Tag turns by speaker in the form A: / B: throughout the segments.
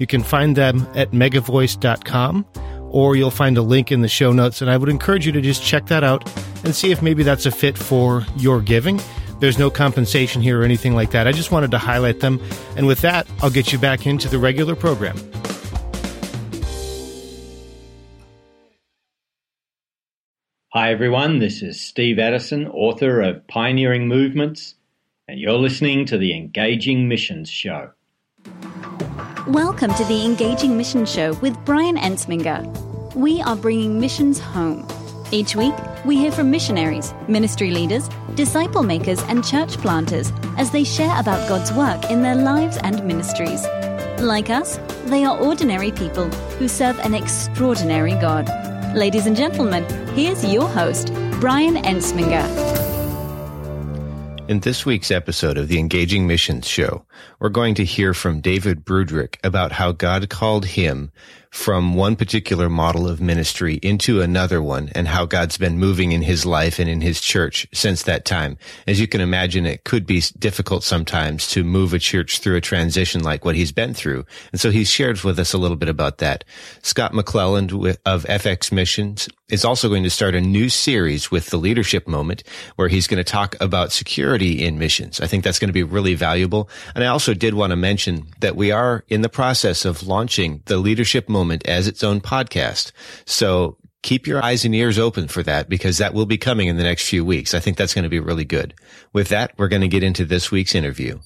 A: You can find them at megavoice.com or you'll find a link in the show notes. And I would encourage you to just check that out and see if maybe that's a fit for your giving. There's no compensation here or anything like that. I just wanted to highlight them. And with that, I'll get you back into the regular program.
B: Hi, everyone. This is Steve Addison, author of Pioneering Movements, and you're listening to the Engaging Missions Show.
C: Welcome to the Engaging Mission Show with Brian Ensminger. We are bringing missions home. Each week, we hear from missionaries, ministry leaders, disciple makers, and church planters as they share about God's work in their lives and ministries. Like us, they are ordinary people who serve an extraordinary God. Ladies and gentlemen, here's your host, Brian Ensminger.
A: In this week's episode of the Engaging Missions Show, we're going to hear from David Broodryk about how God called him from one particular model of ministry into another one and how God's been moving in his life and in his church since that time. As you can imagine, it could be difficult sometimes to move a church through a transition like what he's been through. And so he's shared with us a little bit about that. Scott McClelland of FX Missions is also going to start a new series with the leadership moment where he's going to talk about security in missions. I think that's going to be really valuable. And I also did want to mention that we are in the process of launching the leadership moment as its own podcast. So keep your eyes and ears open for that because that will be coming in the next few weeks. I think that's going to be really good. With that, we're going to get into this week's interview.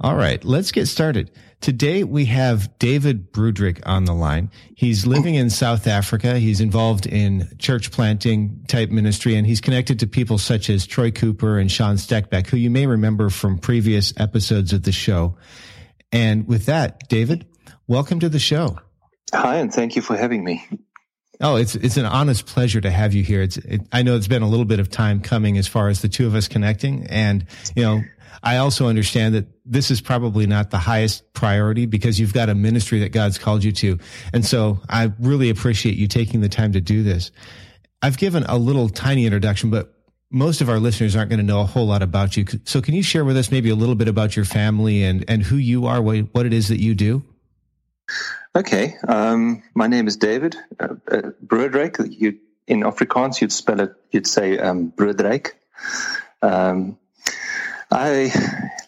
A: All right, let's get started. Today we have David Broodryk on the line. He's living in South Africa. He's involved in church planting type ministry and he's connected to people such as Troy Cooper and Sean Steckbeck, who you may remember from previous episodes of the show. And with that, David, welcome to the show.
D: Hi, and thank you for having me.
A: Oh, it's it's an honest pleasure to have you here. It's it, I know it's been a little bit of time coming as far as the two of us connecting, and you know I also understand that this is probably not the highest priority because you've got a ministry that God's called you to, and so I really appreciate you taking the time to do this. I've given a little tiny introduction, but most of our listeners aren't going to know a whole lot about you. So can you share with us maybe a little bit about your family and and who you are, what, it is that you do?
D: Okay, um, my name is David uh, uh, You in Afrikaans, you'd spell it. You'd say um, Um, I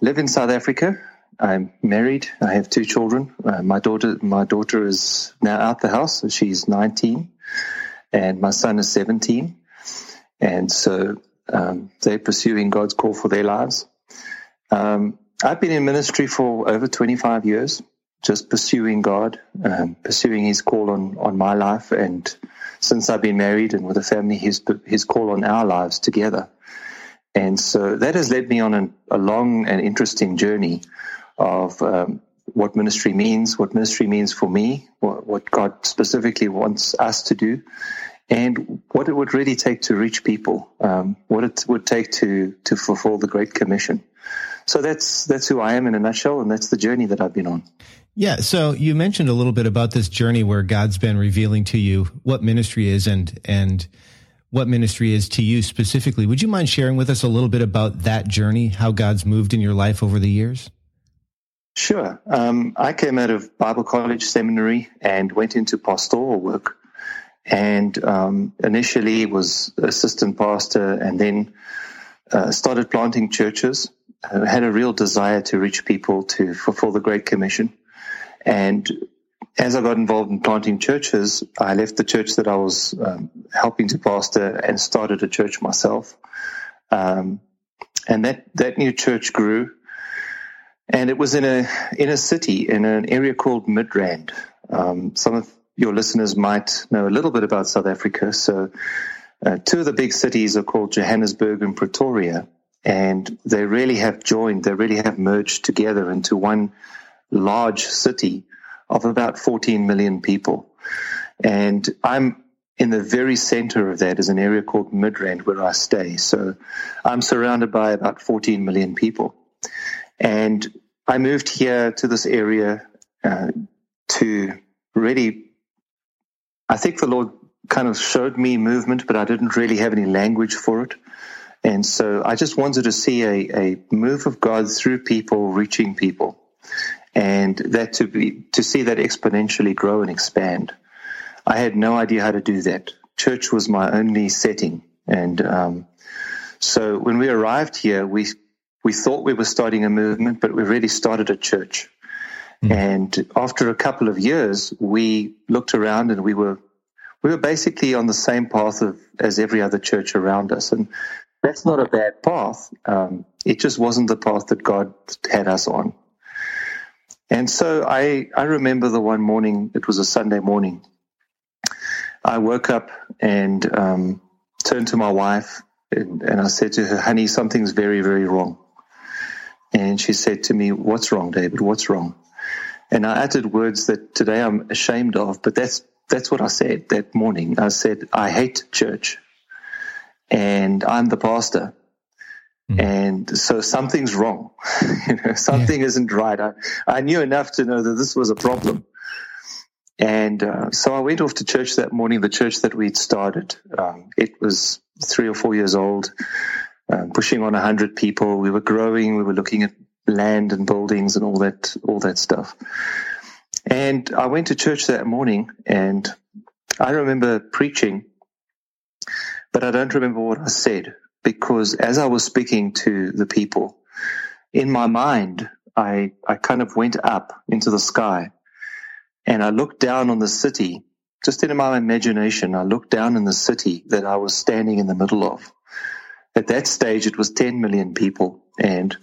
D: live in South Africa. I'm married. I have two children. Uh, my daughter, my daughter is now out the house. she's 19, and my son is 17. And so um, they're pursuing God's call for their lives. Um, I've been in ministry for over 25 years just pursuing God, um, pursuing His call on, on my life. And since I've been married and with a family, His, His call on our lives together. And so that has led me on an, a long and interesting journey of um, what ministry means, what ministry means for me, what, what God specifically wants us to do, and what it would really take to reach people, um, what it would take to to fulfill the Great Commission. So that's that's who I am in a nutshell, and that's the journey that I've been on.
A: Yeah. So you mentioned a little bit about this journey where God's been revealing to you what ministry is and, and what ministry is to you specifically. Would you mind sharing with us a little bit about that journey, how God's moved in your life over the years?
D: Sure. Um, I came out of Bible college seminary and went into pastoral work and um, initially was assistant pastor and then uh, started planting churches. Uh, had a real desire to reach people to fulfill the Great Commission. And as I got involved in planting churches, I left the church that I was um, helping to pastor and started a church myself. Um, and that, that new church grew. And it was in a in a city in an area called Midrand. Um, some of your listeners might know a little bit about South Africa. So, uh, two of the big cities are called Johannesburg and Pretoria, and they really have joined. They really have merged together into one large city of about 14 million people. And I'm in the very center of that is an area called Midrand where I stay. So I'm surrounded by about 14 million people. And I moved here to this area uh, to really, I think the Lord kind of showed me movement, but I didn't really have any language for it. And so I just wanted to see a, a move of God through people, reaching people, and that to be to see that exponentially grow and expand. I had no idea how to do that. Church was my only setting, and um, so when we arrived here, we we thought we were starting a movement, but we really started a church. Mm. And after a couple of years, we looked around and we were we were basically on the same path of, as every other church around us. And that's not a bad path. Um, it just wasn't the path that God had us on. And so I, I remember the one morning, it was a Sunday morning. I woke up and um, turned to my wife and, and I said to her, honey, something's very, very wrong. And she said to me, what's wrong, David? What's wrong? And I uttered words that today I'm ashamed of, but that's, that's what I said that morning. I said, I hate church and I'm the pastor. Mm. And so something's wrong. you know, something yeah. isn't right. I, I knew enough to know that this was a problem. And uh, so I went off to church that morning, the church that we'd started. Um, it was three or four years old, uh, pushing on a hundred people. We were growing. We were looking at land and buildings and all that, all that stuff. And I went to church that morning and I remember preaching but I don't remember what I said because as I was speaking to the people, in my mind, I, I kind of went up into the sky and I looked down on the city. Just in my imagination, I looked down in the city that I was standing in the middle of. At that stage, it was 10 million people and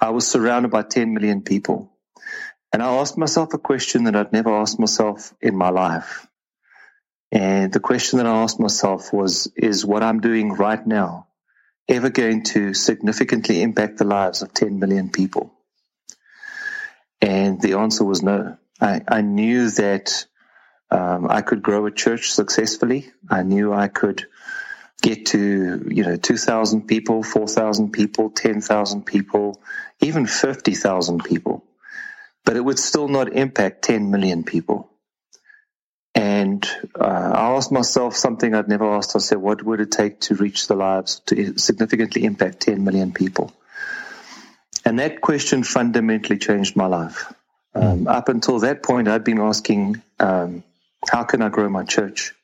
D: I was surrounded by 10 million people. And I asked myself a question that I'd never asked myself in my life. And the question that I asked myself was, is what I'm doing right now ever going to significantly impact the lives of 10 million people? And the answer was no. I, I knew that um, I could grow a church successfully. I knew I could get to, you know, 2,000 people, 4,000 people, 10,000 people, even 50,000 people. But it would still not impact 10 million people. And uh, I asked myself something I'd never asked. I said, what would it take to reach the lives, to significantly impact 10 million people? And that question fundamentally changed my life. Um, hmm. up until that point, I'd been asking, um, how can I grow my church?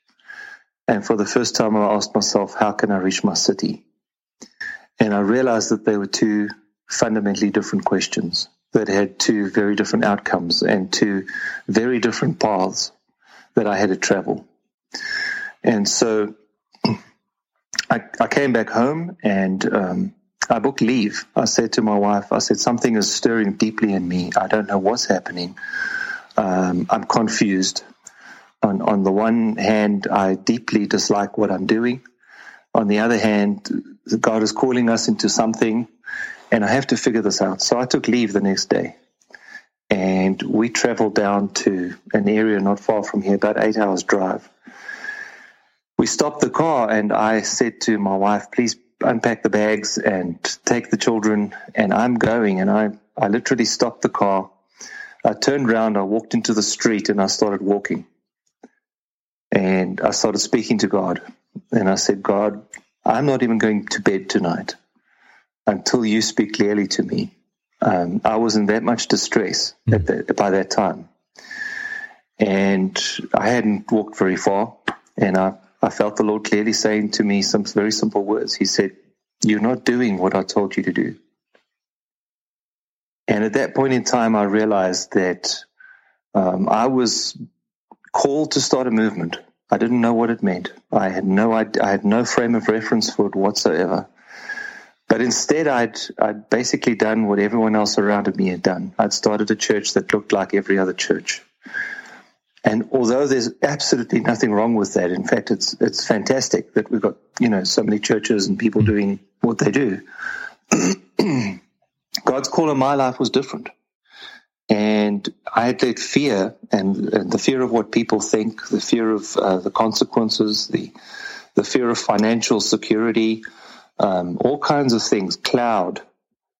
D: And for the first time, I asked myself, how can I reach my city? And I realized that they were two fundamentally different questions that had two very different outcomes and two very different paths that I had to travel. And so I, I came back home and um, I booked leave. I said to my wife, I said, something is stirring deeply in me. I don't know what's happening. Um, I'm confused. On, on the one hand, I deeply dislike what I'm doing. On the other hand, God is calling us into something and I have to figure this out. So I took leave the next day and we traveled down to an area not far from here, about eight hours drive. We stopped the car and I said to my wife, please unpack the bags and take the children and I'm going. And I, I literally stopped the car. I turned around, I walked into the street and I started walking. And I started speaking to God. And I said, God, I'm not even going to bed tonight until you speak clearly to me um, I was in that much distress mm. the, by that time. And I hadn't walked very far, and I, I felt the Lord clearly saying to me some very simple words. He said, You're not doing what I told you to do. And at that point in time, I realized that um, I was called to start a movement. I didn't know what it meant. I had no I had no frame of reference for it whatsoever. But instead, I'd, I'd basically done what everyone else around me had done. I'd started a church that looked like every other church. And although there's absolutely nothing wrong with that, in fact, it's, it's fantastic that we've got, you know, so many churches and people doing what they do. God's call in my life was different. And I had that fear and, and, the fear of what people think, the fear of uh, the consequences, the the fear of financial security, um, all kinds of things cloud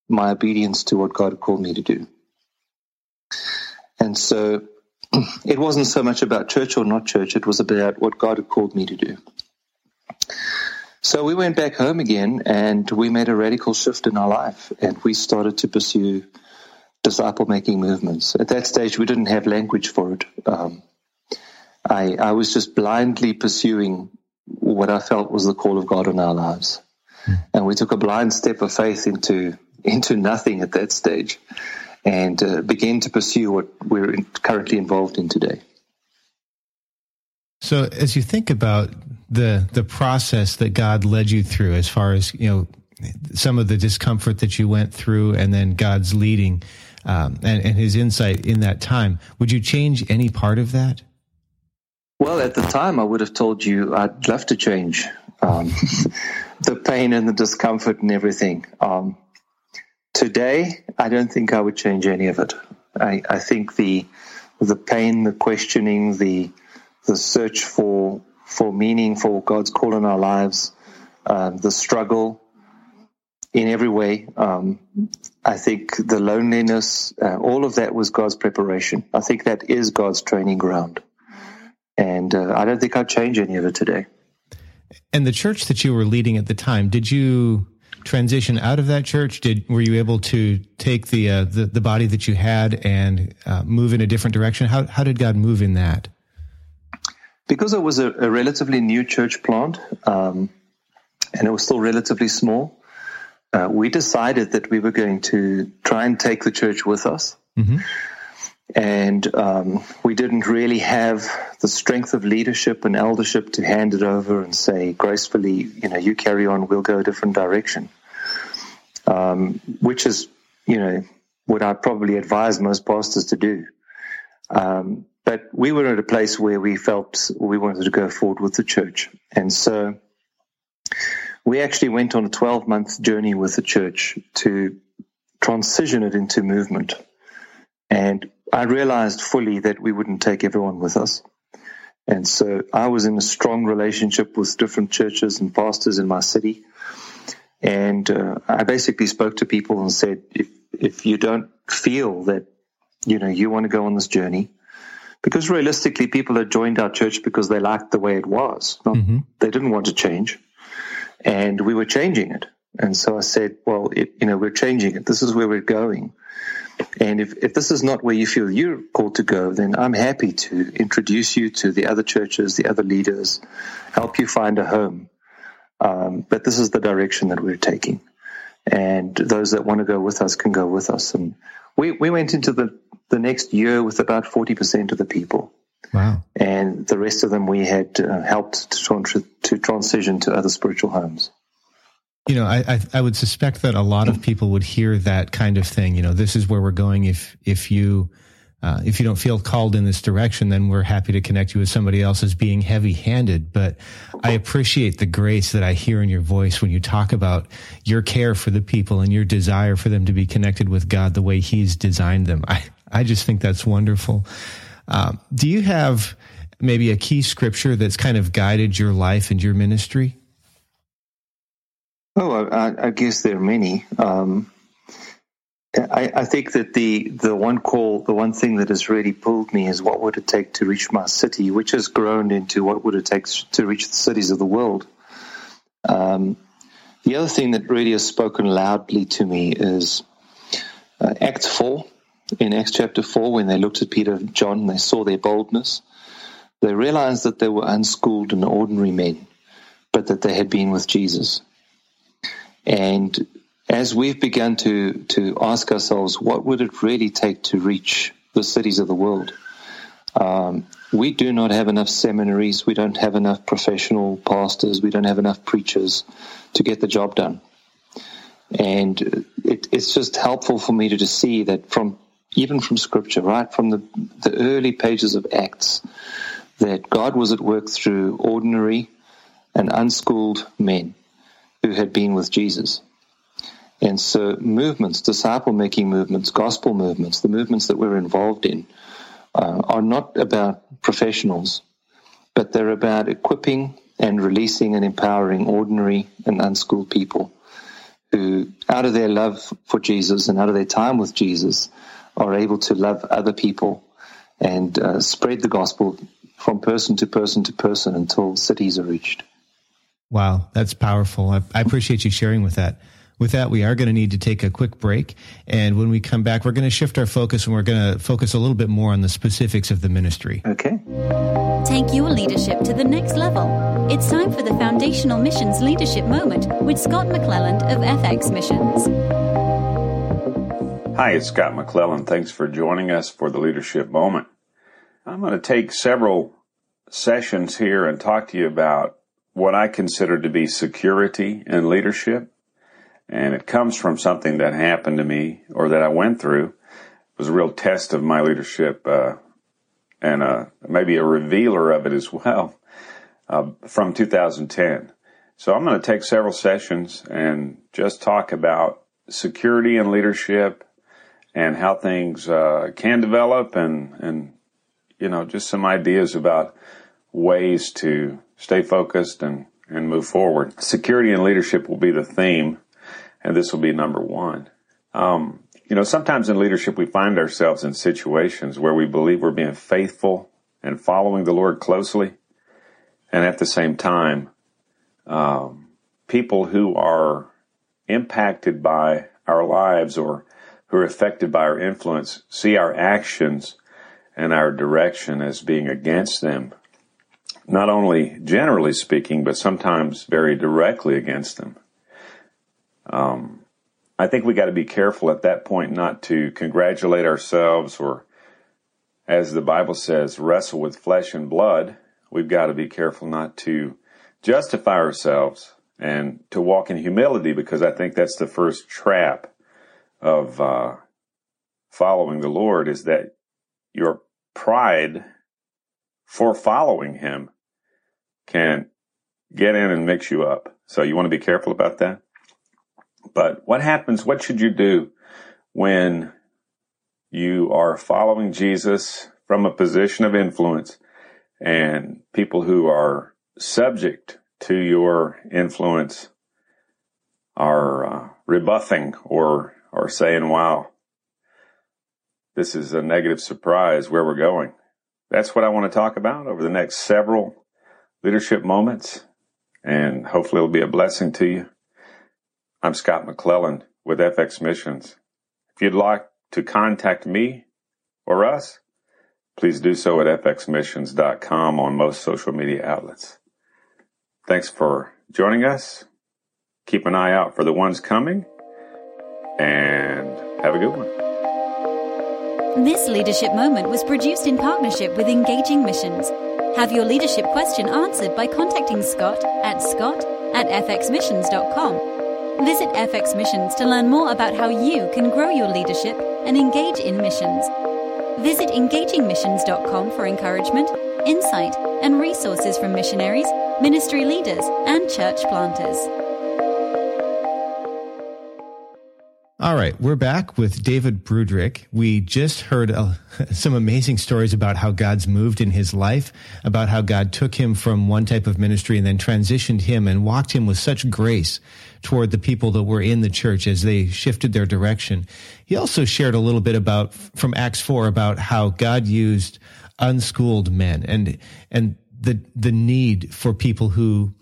D: my obedience to what God called me to do. And so it wasn't so much about church or not church, it was about what God had called me to do. So we went back home again and we made a radical shift in our life and we started to pursue disciple making movements. At that stage, we didn't have language for it. Um, I, I was just blindly pursuing what I felt was the call of God in our lives. Mm. And we took a blind step of faith into, into nothing at that stage and uh, began to pursue what we're in, currently involved in today.
A: So, as you think about the the process that God led you through, as far as you know, some of the discomfort that you went through, and then God's leading um, and, and His insight in that time, would you change any part of that?
D: Well, at the time, I would have told you I'd love to change um, the pain and the discomfort and everything. Um, today, I don't think I would change any of it. I, I think the the pain, the questioning, the the search for for meaning, for God's call in our lives, um, the struggle in every way. Um, I think the loneliness, uh, all of that was God's preparation. I think that is God's training ground. And uh, I don't think I'd change any of it today.
A: And the church that you were leading at the time, did you transition out of that church? Did were you able to take the uh, the, the, body that you had and uh, move in a different direction? How how did God move in that?
D: Because it was a, a relatively new church plant, um, and it was still relatively small. Uh, we decided that we were going to try and take the church with us. Mm-hmm and um, we didn't really have the strength of leadership and eldership to hand it over and say gracefully, you know, you carry on, we'll go a different direction. Um, which is, you know, what I probably advise most pastors to do. Um, but we were at a place where we felt we wanted to go forward with the church, and so we actually went on a 12 month journey with the church to transition it into movement. And I realized fully that we wouldn't take everyone with us. And so I was in a strong relationship with different churches and pastors in my city. And uh, I basically spoke to people and said, if, if you don't feel that, you know, you want to go on this journey, because realistically, people had joined our church because they liked the way it was. Not, mm-hmm. They didn't want to change. And we were changing it. And so I said, well, it, you know, we're changing it. This is where we're going. And if, if this is not where you feel you're called to go, then I'm happy to introduce you to the other churches, the other leaders, help you find a home. Um, but this is the direction that we're taking. And those that want to go with us can go with us. And we, we went into the, the next year with about 40% of the people.
A: Wow.
D: And the rest of them we had uh, helped to, to transition to other spiritual homes.
A: You know, I, I, I would suspect that a lot of people would hear that kind of thing. You know, this is where we're going. If if you uh, if you don't feel called in this direction, then we're happy to connect you with somebody else as being heavy handed. But I appreciate the grace that I hear in your voice when you talk about your care for the people and your desire for them to be connected with God the way He's designed them. I, I just think that's wonderful. Um, do you have maybe a key scripture that's kind of guided your life and your ministry?
D: Oh, I, I guess there are many. Um, I, I, think that the the one call, the one thing that has really pulled me is what would it take to reach my city, which has grown into what would it take to reach the cities of the world. Um, the other thing that really has spoken loudly to me is uh, Acts four. In Acts chapter four, when they looked at Peter and John, they saw their boldness. They realized that they were unschooled and ordinary men, but that they had been with Jesus. And as we've begun to, to ask ourselves, what would it really take to reach the cities of the world? Um, we do not have enough seminaries. We don't have enough professional pastors. We don't have enough preachers to get the job done. And it, it's just helpful for me to, to see that from even from Scripture, right from the, the early pages of Acts, that God was at work through ordinary and unschooled men who had been with Jesus. And so, movements, disciple making movements, gospel movements, the movements that we're involved in, uh, are not about professionals, but they're about equipping and releasing and empowering ordinary and unschooled people who, out of their love for Jesus and out of their time with Jesus, are able to love other people and uh, spread the gospel from person to person to person until cities are reached.
A: Wow, that's powerful. I, I appreciate you sharing with that. With that, we are going to need to take a quick break. And when we come back, we're going to shift our focus and we're going to focus a little bit more on the specifics of the ministry.
D: Okay.
C: Take your leadership to the next level. It's time for the Foundational Missions Leadership Moment with Scott McClelland of FX Missions.
E: Hi, it's Scott McClelland. Thanks for joining us for the Leadership Moment. I'm going to take several sessions here and talk to you about what I consider to be security in leadership and it comes from something that happened to me or that I went through. It was a real test of my leadership, uh, and uh, maybe a revealer of it as well uh, from 2010. So I'm going to take several sessions and just talk about security and leadership and how things uh, can develop and and you know just some ideas about ways to stay focused and and move forward. Security and leadership will be the theme and this will be number one. Um, you know, sometimes in leadership we find ourselves in situations where we believe we're being faithful and following the Lord closely, and at the same time, um, people who are impacted by our lives or who are affected by our influence see our actions and our direction as being against them. Not only generally speaking, but sometimes very directly against them. Um, I think we got to be careful at that point not to congratulate ourselves or, as the Bible says, wrestle with flesh and blood. We've got to be careful not to justify ourselves and to walk in humility because I think that's the first trap of uh, following the Lord is that your pride for following Him can get in and mix you up. So you want to be careful about that. But what happens? What should you do when you are following Jesus from a position of influence and people who are subject to your influence are uh, rebuffing or are saying, wow, this is a negative surprise where we're going. That's what I want to talk about over the next several leadership moments. And hopefully it'll be a blessing to you. I'm Scott McClelland with FX Missions. If you'd like to contact me or us, please do so at fxmissions.com on most social media outlets. Thanks for joining us. Keep an eye out for the ones coming and have a good one.
C: This leadership moment was produced in partnership with Engaging Missions. Have your leadership question answered by contacting Scott at scott at fxmissions.com Visit FX Missions to learn more about how you can grow your leadership and engage in missions. Visit engagingmissions.com for encouragement, insight, and resources from missionaries, ministry leaders, and church planters.
A: All right, we're back with David Broodryk. We just heard uh, some amazing stories about how God's moved in his life, about how God took him from one type of ministry and then transitioned him and walked him with such grace toward the people that were in the church as they shifted their direction. He also shared a little bit about from Acts 4 about how God used unschooled men and and the the need for people who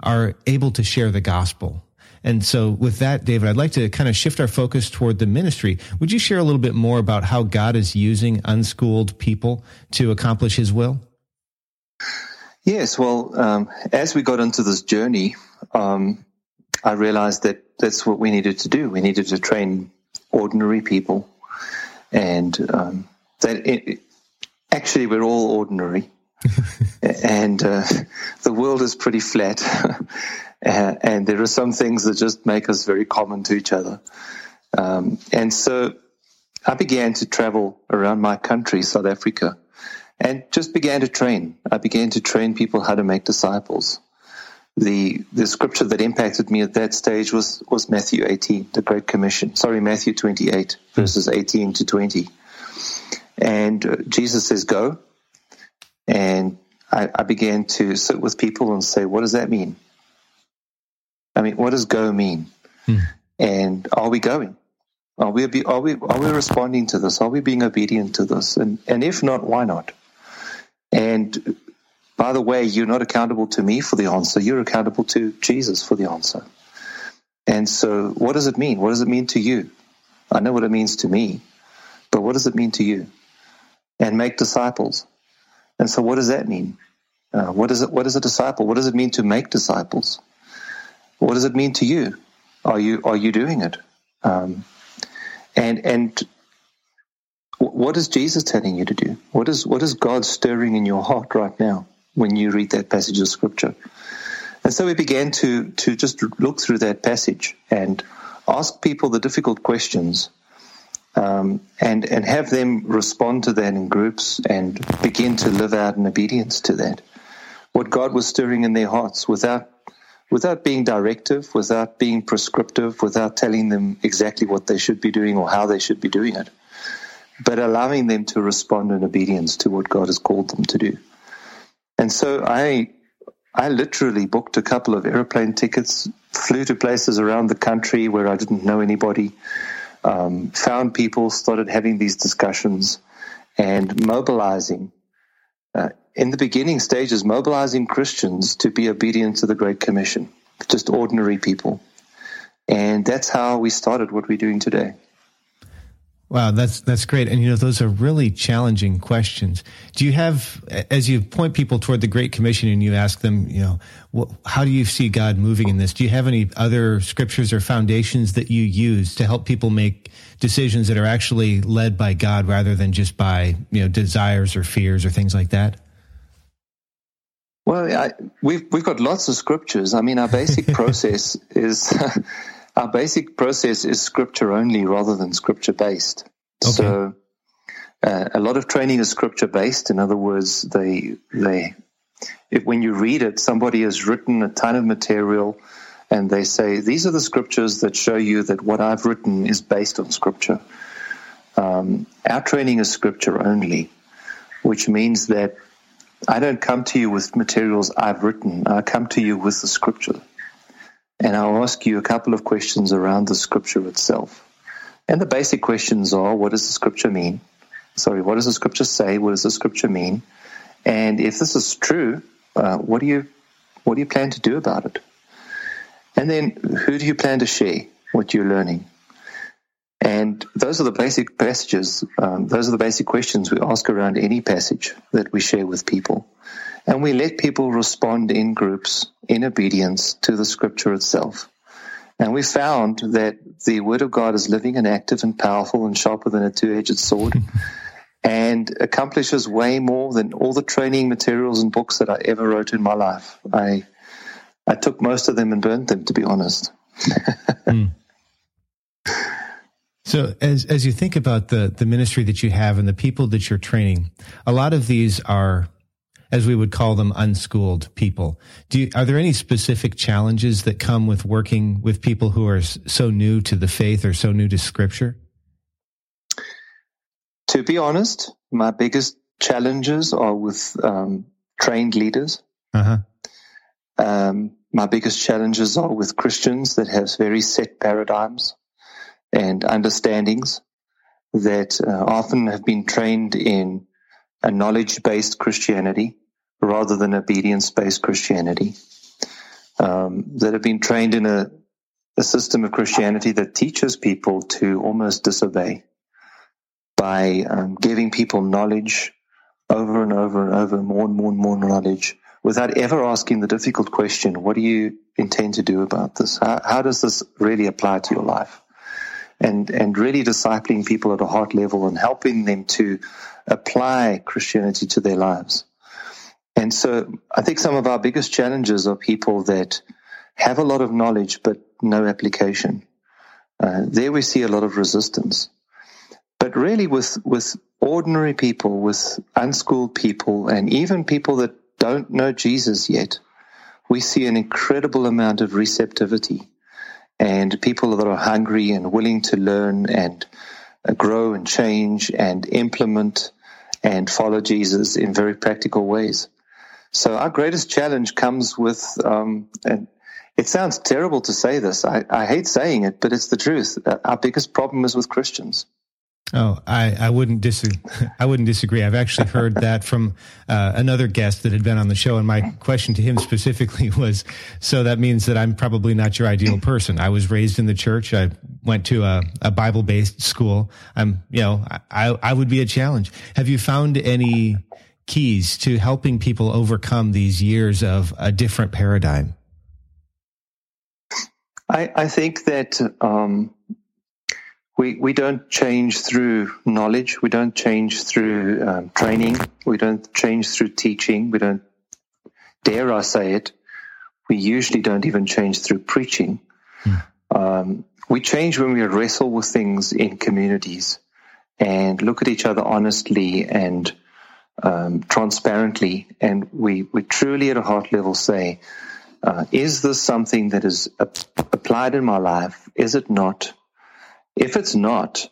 A: are able to share the gospel and so with that, David, I'd like to kind of shift our focus toward the ministry. Would you share a little bit more about how God is using unschooled people to accomplish his will?
D: Yes, well, um, as we got into this journey, um, I realized that that's what we needed to do. We needed to train ordinary people. And um, that it, actually, we're all ordinary. and uh, the world is pretty flat. Uh, and there are some things that just make us very common to each other. Um, and so I began to travel around my country, South Africa, and just began to train. I began to train people how to make disciples. the the scripture that impacted me at that stage was was Matthew 18, the Great Commission. Sorry, Matthew 28, verses 18 to 20. And uh, Jesus says, "Go." And I, I began to sit with people and say, "What does that mean?" I mean, what does "go" mean? Hmm. And are we going? Are we are we are we responding to this? Are we being obedient to this? And and if not, why not? And by the way, you're not accountable to me for the answer. You're accountable to Jesus for the answer. And so, what does it mean? What does it mean to you? I know what it means to me, but what does it mean to you? And make disciples. And so, what does that mean? Uh, what is it? What is a disciple? What does it mean to make disciples? What does it mean to you? Are you are you doing it? Um, and and what is Jesus telling you to do? What is what is God stirring in your heart right now? when you read that passage of scripture. And so we began to, to just look through that passage and ask people the difficult questions um, and, and have them respond to that in groups and begin to live out in obedience to that. What God was stirring in their hearts without, without being directive, without being prescriptive, without telling them exactly what they should be doing or how they should be doing it, but allowing them to respond in obedience to what God has called them to do. And so I, I literally booked a couple of airplane tickets, flew to places around the country where I didn't know anybody, um, found people, started having these discussions, and mobilizing. Uh, in the beginning stages, mobilizing Christians to be obedient to the Great Commission, just ordinary people. And that's how we started what we're doing today.
A: Wow, that's that's great. And you know, those are really challenging questions. Do you have, as you point people toward the Great Commission, and you ask them, you know, what, how do you see God moving in this? Do you have any other scriptures or foundations that you use to help people make decisions that are actually led by God rather than just by you know desires or fears or things like that?
D: Well, I, we've we've got lots of scriptures. I mean, our basic process is. Our basic process is scripture only rather than scripture based. Okay. So uh, a lot of training is scripture based. In other words, they they if when you read it, somebody has written a ton of material, and they say these are the scriptures that show you that what I've written is based on scripture. Um, our training is scripture only, which means that I don't come to you with materials I've written. I come to you with the scripture. And I'll ask you a couple of questions around the scripture itself. And the basic questions are what does the scripture mean? Sorry, what does the scripture say? What does the scripture mean? And if this is true, uh, what do you what do you plan to do about it? And then who do you plan to share what you're learning? And those are the basic passages, um, those are the basic questions we ask around any passage that we share with people. And we let people respond in groups in obedience to the scripture itself. And we found that the word of God is living and active and powerful and sharper than a two-edged sword and accomplishes way more than all the training materials and books that I ever wrote in my life. I, I took most of them and burned them, to be honest. mm.
A: So as as you think about the the ministry that you have and the people that you're training, a lot of these are as we would call them, unschooled people. Do you, are there any specific challenges that come with working with people who are so new to the faith or so new to Scripture?
D: To be honest, my biggest challenges are with um, trained leaders. Uh-huh. Um, my biggest challenges are with Christians that have very set paradigms and understandings that uh, often have been trained in a knowledge based Christianity rather than obedience based Christianity, um, that have been trained in a, a system of Christianity that teaches people to almost disobey by um, giving people knowledge over and over and over, more and more and more knowledge, without ever asking the difficult question, what do you intend to do about this? How, how does this really apply to your life? And, and really discipling people at a heart level and helping them to apply Christianity to their lives. And so I think some of our biggest challenges are people that have a lot of knowledge but no application. Uh, there we see a lot of resistance. But really with, with ordinary people, with unschooled people, and even people that don't know Jesus yet, we see an incredible amount of receptivity and people that are hungry and willing to learn and uh, grow and change and implement and follow Jesus in very practical ways. So our greatest challenge comes with, um, and it sounds terrible to say this. I, I hate saying it, but it's the truth. Uh, our biggest problem is with Christians.
A: Oh, I, I wouldn't disagree. I wouldn't disagree. I've actually heard that from uh, another guest that had been on the show, and my question to him specifically was, "So that means that I'm probably not your ideal person. I was raised in the church. I went to a, a Bible-based school. I'm, you know, I, I would be a challenge. Have you found any keys to helping people overcome these years of a different paradigm?"
D: I, I think that um, we we don't change through knowledge. We don't change through um, training. We don't change through teaching. We don't dare I say it. We usually don't even change through preaching. Mm. Um, we change when we wrestle with things in communities and look at each other honestly and um, transparently, and we we truly at a heart level say, uh, "Is this something that is applied in my life? Is it not?" If it's not,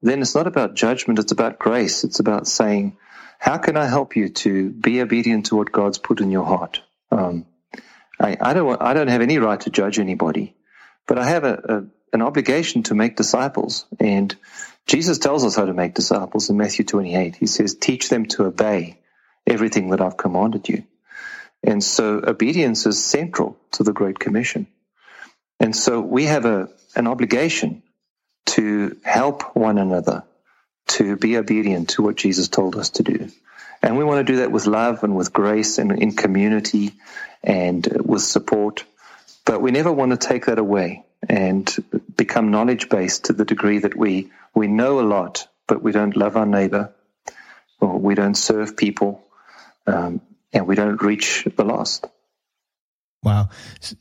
D: then it's not about judgment, it's about grace. It's about saying, how can I help you to be obedient to what God's put in your heart? Um, I, I, don't I don't have any right to judge anybody, but I have a, a, an obligation to make disciples. And Jesus tells us how to make disciples in Matthew 28. He says, teach them to obey everything that I've commanded you. And so obedience is central to the Great Commission. And so we have a, an obligation to help one another to be obedient to what Jesus told us to do. And we want to do that with love and with grace and in community and with support. But we never want to take that away and become knowledge based to the degree that we, we know a lot, but we don't love our neighbor or we don't serve people um, and we don't reach the lost.
A: Wow.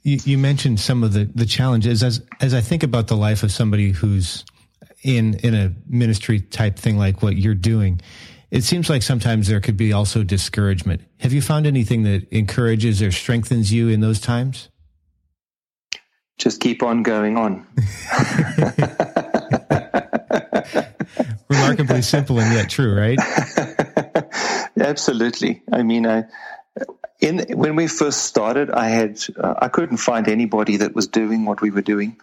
A: You, you, mentioned some of the, the challenges as, as I think about the life of somebody who's in, in a ministry type thing like what you're doing. It seems like sometimes there could be also discouragement. Have you found anything that encourages or strengthens you in those times?
D: Just keep on going on.
A: Remarkably simple and yet true, right?
D: Absolutely. I mean, I, in when we first started, I had uh, I couldn't find anybody that was doing what we were doing.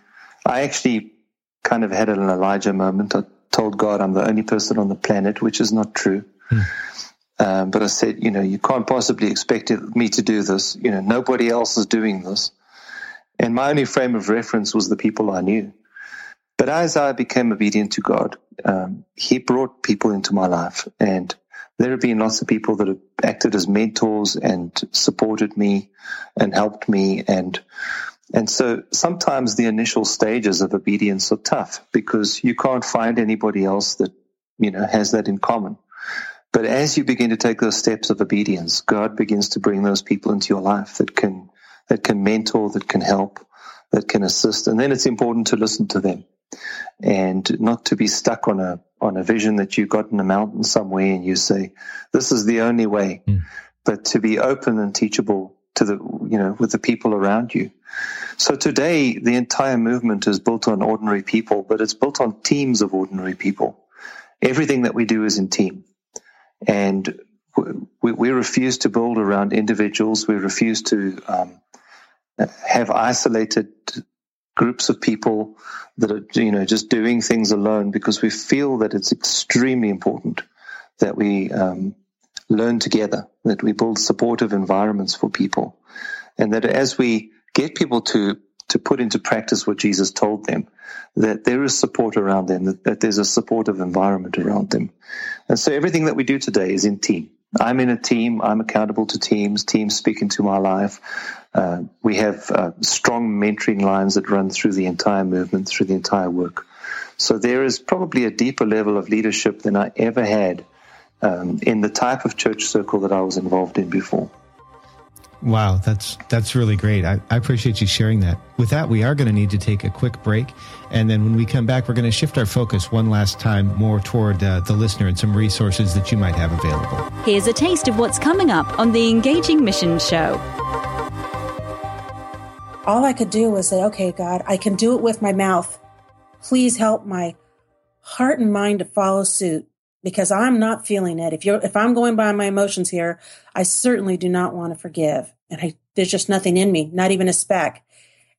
D: I actually kind of had an Elijah moment. I told God I'm the only person on the planet, which is not true. Hmm. Um, but I said, you know, you can't possibly expect me to do this. You know, nobody else is doing this. And my only frame of reference was the people I knew. But as I became obedient to God, um, He brought people into my life, and there have been lots of people that have acted as mentors and supported me and helped me. And and so sometimes the initial stages of obedience are tough because you can't find anybody else that you know has that in common. But as you begin to take those steps of obedience god begins to bring those people into your life that can that can mentor that can help that can assist. And then it's important to listen to them and not to be stuck on a on a vision that you got in a mountain somewhere and you say this is the only way. Mm. but to be open and teachable to the you know with the people around you. So today the entire movement is built on ordinary people but it's built on teams of ordinary people. Everything that we do is in team. And we, we refuse to build around individuals. We refuse to um, have isolated groups of people that are, you know, just doing things alone because we feel that it's extremely important that we um, learn together, that we build supportive environments for people, and that as we get people to to put into practice what Jesus told them, that there is support around them, that, that there's a supportive environment around them. And so everything that we do today is in team. I'm in a team. I'm accountable to teams. Teams speak into my life. Uh, we have uh, strong mentoring lines that run through the entire movement, through the entire work. So there is probably a deeper level of leadership than I ever had um, in the type of church circle that I was involved in before.
A: Wow, that's that's really great. I, I, appreciate you sharing that. With that, we are going to need to take a quick break, and then when we come back, we're going to shift our focus one last time more toward uh, the listener and some resources that you might have available.
C: Here's a taste of what's coming up on the Engaging Missions Show.
F: all I could do was say, okay, God, I can do it with my mouth. Please help my heart and mind to follow suit because I'm not feeling it. If you're, if I'm going by my emotions here, I certainly do not want to forgive. And I, there's just nothing in me, not even a speck.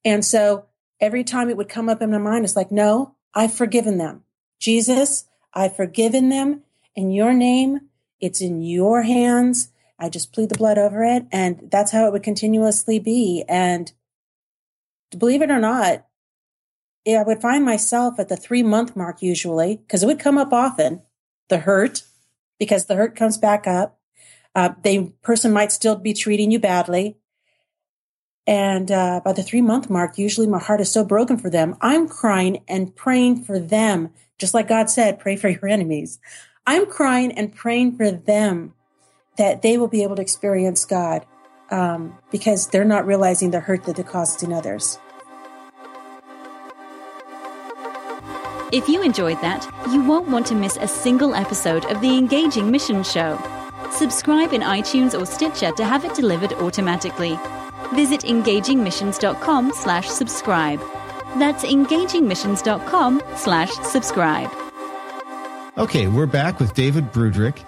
F: And so every time it would come up in my mind, it's like, no, I've forgiven them. Jesus, I've forgiven them in your name. It's in your hands. I just plead the blood over it. And that's how it would continuously be. And believe it or not, I would find myself at the three month mark usually, because it would come up often, the hurt, because the hurt comes back up. Uh, the person might still be treating you badly. And uh, by the three month mark, usually my heart is so broken for them. I'm crying and praying for them, just like God said, pray for your enemies. I'm crying and praying for them that they will be able to experience God um, because they're not realizing the hurt that they're causing others.
C: If you enjoyed that, you won't want to miss a single episode of the Engaging Mission Show. Subscribe in iTunes or Stitcher to have it delivered automatically. Visit engagingmissions.com slash subscribe. That's engagingmissions.com slash subscribe.
A: Okay, we're back with David Broodryk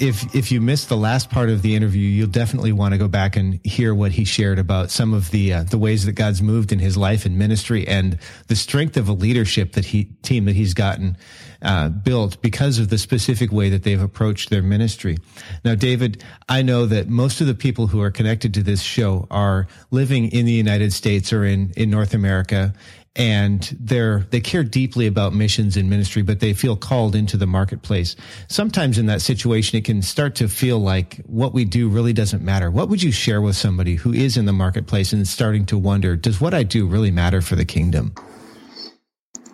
A: if if you missed the last part of the interview, you'll definitely want to go back and hear what he shared about some of the uh, the ways that God's moved in his life and ministry, and the strength of a leadership that he team that he's gotten uh, built because of the specific way that they've approached their ministry. Now, David, I know that most of the people who are connected to this show are living in the United States or in in North America, and they're they care deeply about missions and ministry but they feel called into the marketplace. Sometimes in that situation it can start to feel like what we do really doesn't matter. What would you share with somebody who is in the marketplace and starting to wonder does what i do really matter for the kingdom?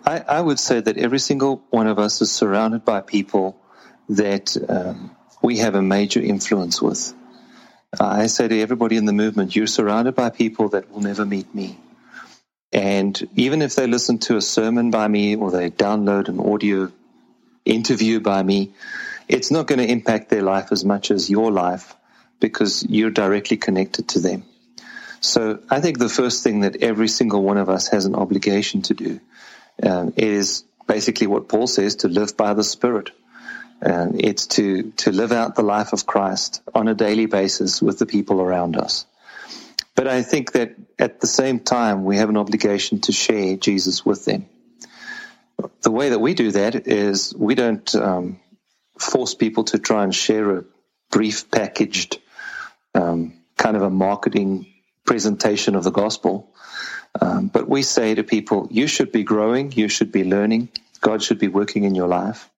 D: I, I would say that every single one of us is surrounded by people that um, we have a major influence with. I say to everybody in the movement you're surrounded by people that will never meet me and even if they listen to a sermon by me or they download an audio interview by me, it's not going to impact their life as much as your life because you're directly connected to them. So I think the first thing that every single one of us has an obligation to do uh, is basically what Paul says to live by the Spirit. Uh, it's to, to live out the life of Christ on a daily basis with the people around us. But I think that at the same time, we have an obligation to share Jesus with them. The way that we do that is we don't um, force people to try and share a brief packaged um, kind of a marketing presentation of the gospel. Um, but we say to people, you should be growing, you should be learning, God should be working in your life.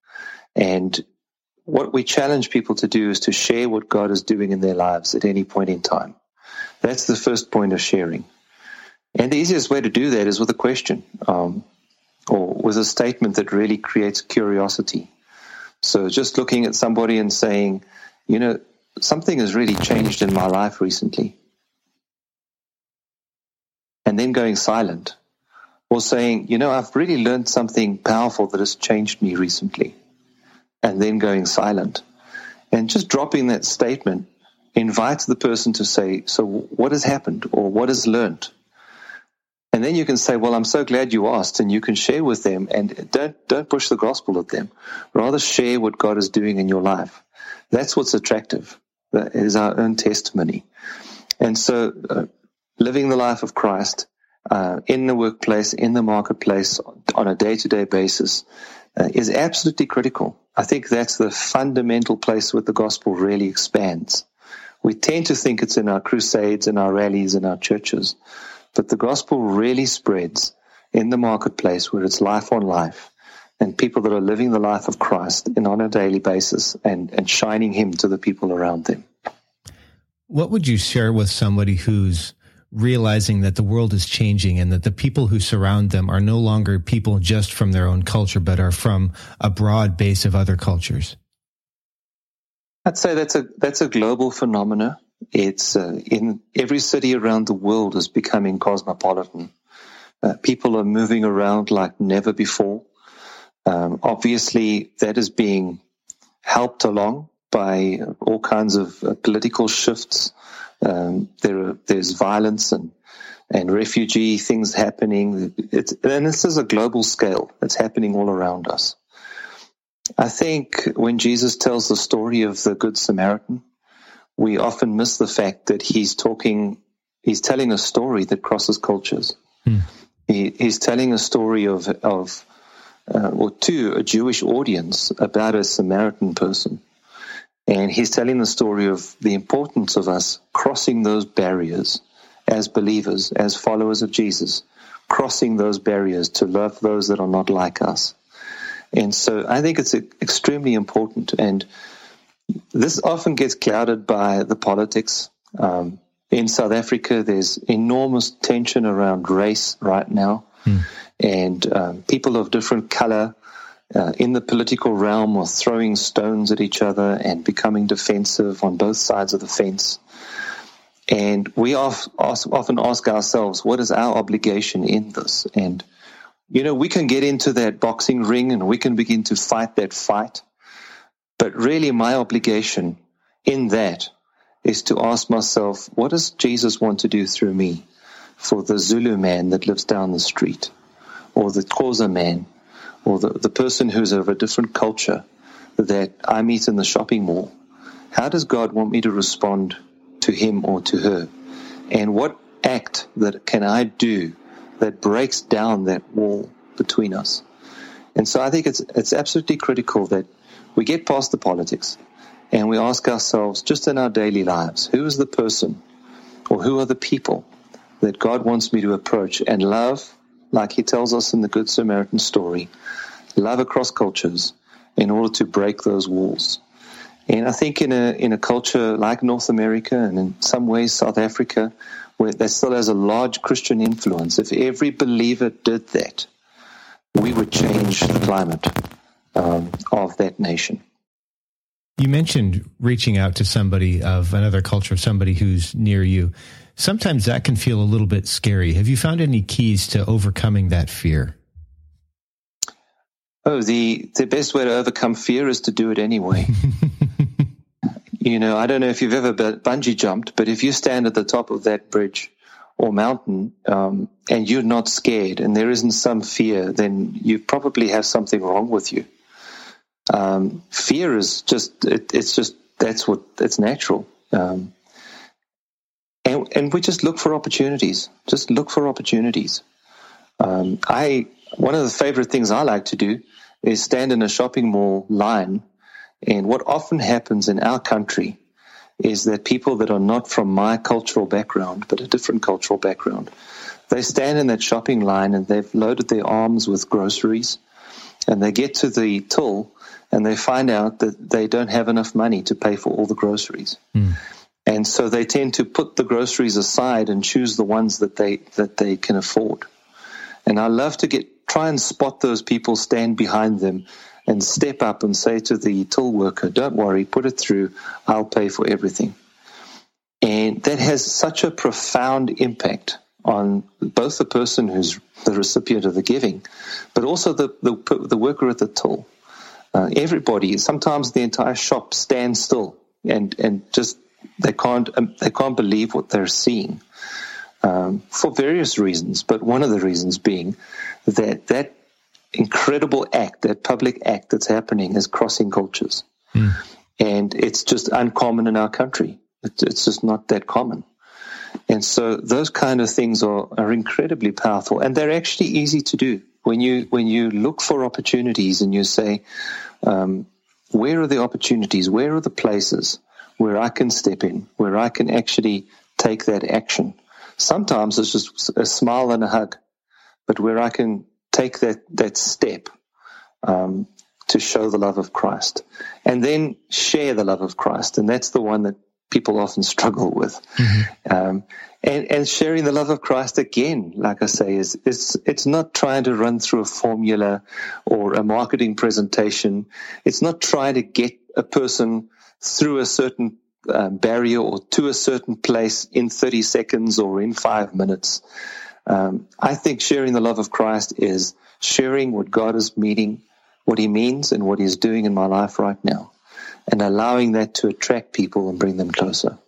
D: And what we challenge people to do is to share what God is doing in their lives at any point in time. That's the first point of sharing. And the easiest way to do that is with a question um, or with a statement that really creates curiosity. So just looking at somebody and saying, you know, something has really changed in my life recently. And then going silent. Or saying, you know, I've really learned something powerful that has changed me recently. And then going silent. And just dropping that statement invite the person to say, So, what has happened or what has learned? And then you can say, Well, I'm so glad you asked, and you can share with them and don't, don't push the gospel at them. Rather, share what God is doing in your life. That's what's attractive. That is our own testimony. And so, uh, living the life of Christ uh, in the workplace, in the marketplace, on a day to day basis uh, is absolutely critical. I think that's the fundamental place where the gospel really expands. We tend to think it's in our crusades and our rallies and our churches, but the gospel really spreads in the marketplace where it's life on life and people that are living the life of Christ in on a daily basis and, and shining him to the people around them.
A: What would you share with somebody who's realizing that the world is changing and that the people who surround them are no longer people just from their own culture, but are from a broad base of other cultures?
D: I'd say that's a that's a global phenomena. It's uh, in every city around the world is becoming cosmopolitan. Uh, people are moving around like never before. Um, obviously, that is being helped along by all kinds of uh, political shifts. Um, there are, there's violence and and refugee things happening. It's, and this is a global scale. It's happening all around us. I think when Jesus tells the story of the Good Samaritan, we often miss the fact that he's talking, he's telling a story that crosses cultures. Hmm. He, he's telling a story of, of uh, or to a Jewish audience about a Samaritan person. And he's telling the story of the importance of us crossing those barriers as believers, as followers of Jesus, crossing those barriers to love those that are not like us. And so I think it's extremely important. And this often gets clouded by the politics. Um, in South Africa, there's enormous tension around race right now. Mm. And um, people of different color uh, in the political realm are throwing stones at each other and becoming defensive on both sides of the fence. And we often ask ourselves, what is our obligation in this? And, you know, we can get into that boxing ring and we can begin to fight that fight. But really, my obligation in that is to ask myself, what does Jesus want to do through me for the Zulu man that lives down the street, or the Xhosa man, or the, the person who's of a different culture that I meet in the shopping mall? How does God want me to respond to him or to her? And what act that can I do that breaks down that wall between us? And so I think it's it's absolutely critical that we get past the politics and we ask ourselves, just in our daily lives, who is the person or who are the people that God wants me to approach and love, like He tells us in the Good Samaritan story, love across cultures in order to break those walls. And I think in a in a culture like North America and in some ways South Africa, where that still has a large Christian influence, if every believer did that, we would change the climate um, of that nation.
A: You mentioned reaching out to somebody of another culture, somebody who's near you. Sometimes that can feel a little bit scary. Have you found any keys to overcoming that fear?
D: Oh, the the best way to overcome fear is to do it anyway. you know, I don't know if you've ever bungee jumped, but if you stand at the top of that bridge or mountain um, and you're not scared and there isn't some fear, then you probably have something wrong with you. Um, fear is just, it, it's just, that's what, it's natural. Um, and, and we just look for opportunities. Just look for opportunities. Um, I, one of the favorite things I like to do is stand in a shopping mall line. And what often happens in our country is that people that are not from my cultural background, but a different cultural background, they stand in that shopping line and they've loaded their arms with groceries and they get to the till and they find out that they don't have enough money to pay for all the groceries. Mm. And so they tend to put the groceries aside and choose the ones that they that they can afford. And I love to get try and spot those people, stand behind them, and step up and say to the tool worker, "Don't worry, put it through. I'll pay for everything." And that has such a profound impact on both the person who's the recipient of the giving, but also the the, the worker at the tool. Uh, everybody, sometimes the entire shop stands still and, and just they can't um, they can't believe what they're seeing um, for various reasons. But one of the reasons being that that incredible act, that public act that's happening, is crossing cultures, mm. and it's just uncommon in our country. It's just not that common. And so those kind of things are, are incredibly powerful and they're actually easy to do when you when you look for opportunities and you say, um, where are the opportunities? Where are the places where I can step in, where I can actually take that action? Sometimes it's just a smile and a hug, but where I can take that that step um, to show the love of Christ, and then share the love of Christ, and that's the one that people often struggle with. Mm-hmm. Um, and, and sharing the love of Christ again, like I say, is it's it's not trying to run through a formula or a marketing presentation. It's not trying to get a person through a certain um, barrier or to a certain place in 30 seconds or in five minutes. Um, I think sharing the love of Christ is sharing what God is meeting, what He means, and what He's doing in my life right now, and allowing that to attract people and bring them closer.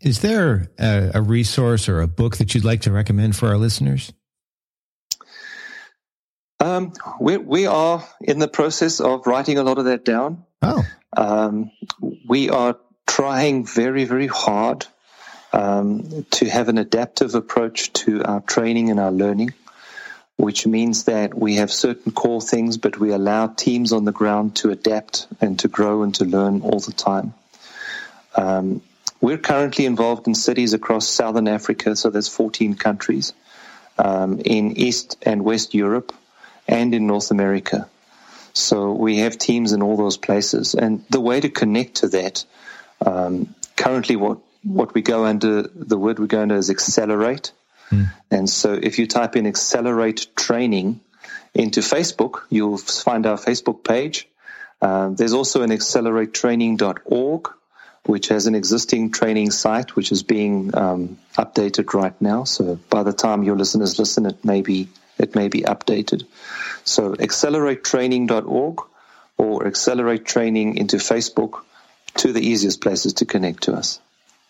A: Is there a, a, resource or a book that you'd like to recommend for our listeners?
D: Um, we, we are in the process of writing a lot of that down.
A: Oh.
D: Um, we are trying very, very hard um, to have an adaptive approach to our training and our learning, which means that we have certain core things, but we allow teams on the ground to adapt and to grow and to learn all the time. Um, we're currently involved in cities across Southern Africa, so there's 14 countries, um, in East and West Europe, and in North America. So we have teams in all those places. And the way to connect to that, um, currently what, what we go under, the word we go under is accelerate. Mm. And so if you type in accelerate training into Facebook, you'll find our Facebook page. Um, there's also an acceleratetraining.org, which has an existing training site, which is being um, updated right now. So by the time your listeners listen, it may be it may be updated. So acceleratetraining.org or accelerate training into Facebook, to the easiest places to connect to us.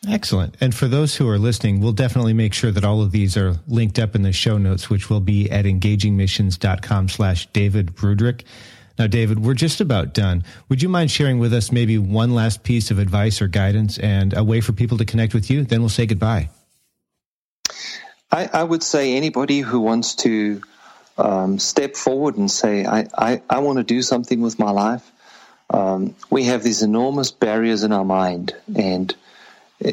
A: Excellent. And for those who are listening, we'll definitely make sure that all of these are linked up in the show notes, which will be at engagingmissions.com slash David Broodryk. Now, David, we're just about done. Would you mind sharing with us maybe one last piece of advice or guidance and a way for people to connect with you? Then we'll say goodbye.
D: I, I would say anybody who wants to um, step forward and say, I, I, I, want to do something with my life, um, we have these enormous barriers in our mind. And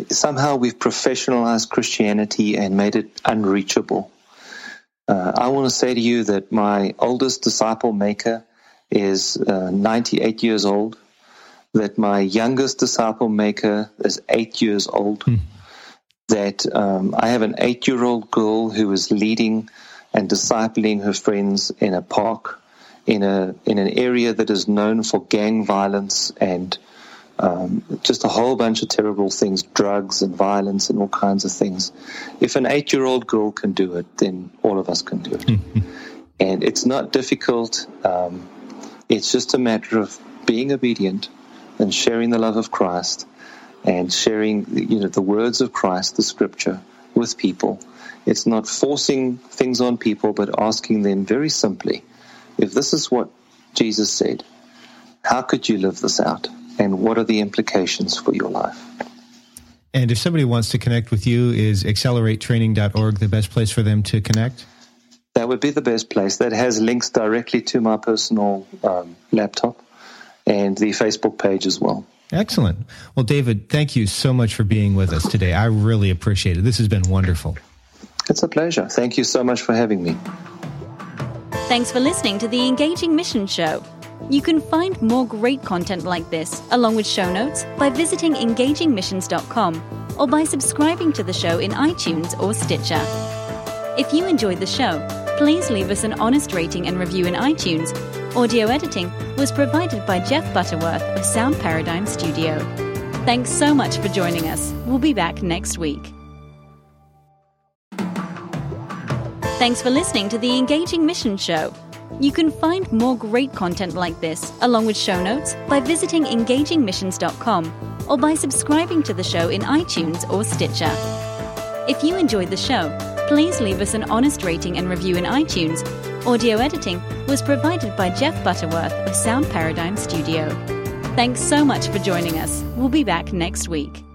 D: somehow we've professionalized Christianity and made it unreachable. Uh, I want to say to you that my oldest disciple maker is uh, 98 years old, that my youngest disciple maker is eight years old. Hmm that um, I have an eight year old girl who is leading and discipling her friends in a park in a in an area that is known for gang violence and um, just a whole bunch of terrible things, drugs and violence and all kinds of things. If an eight year old girl can do it, then all of us can do it. and it's not difficult. Um, it's just a matter of being obedient and sharing the love of Christ and sharing you know the words of Christ, the scripture, with people. It's not forcing things on people, but asking them very simply, if this is what Jesus said, how could you live this out? And what are the implications for your life?
A: And if somebody wants to connect with you, is acceleratetraining.org the best place for them to connect?
D: That would be the best place. That has links directly to my personal um, laptop and the Facebook page as well.
A: Excellent. Well, David, thank you so much for being with us today. I really appreciate it. This has been wonderful.
D: It's a pleasure. Thank you so much for having me.
C: Thanks for listening to the Engaging Mission Show. You can find more great content like this, along with show notes, by visiting engagingmissions.com or by subscribing to the show in iTunes or Stitcher. If you enjoyed the show, please leave us an honest rating and review in iTunes Audio editing was provided by Jeff Butterworth of Sound Paradigm Studio. Thanks so much for joining us. We'll be back next week. Thanks for listening to the Engaging Mission Show. You can find more great content like this, along with show notes, by visiting engagingmissions.com or by subscribing to the show in iTunes or Stitcher. If you enjoyed the show, please leave us an honest rating and review in iTunes Audio editing was provided by Jeff Butterworth of Sound Paradigm Studio. Thanks so much for joining us. We'll be back next week.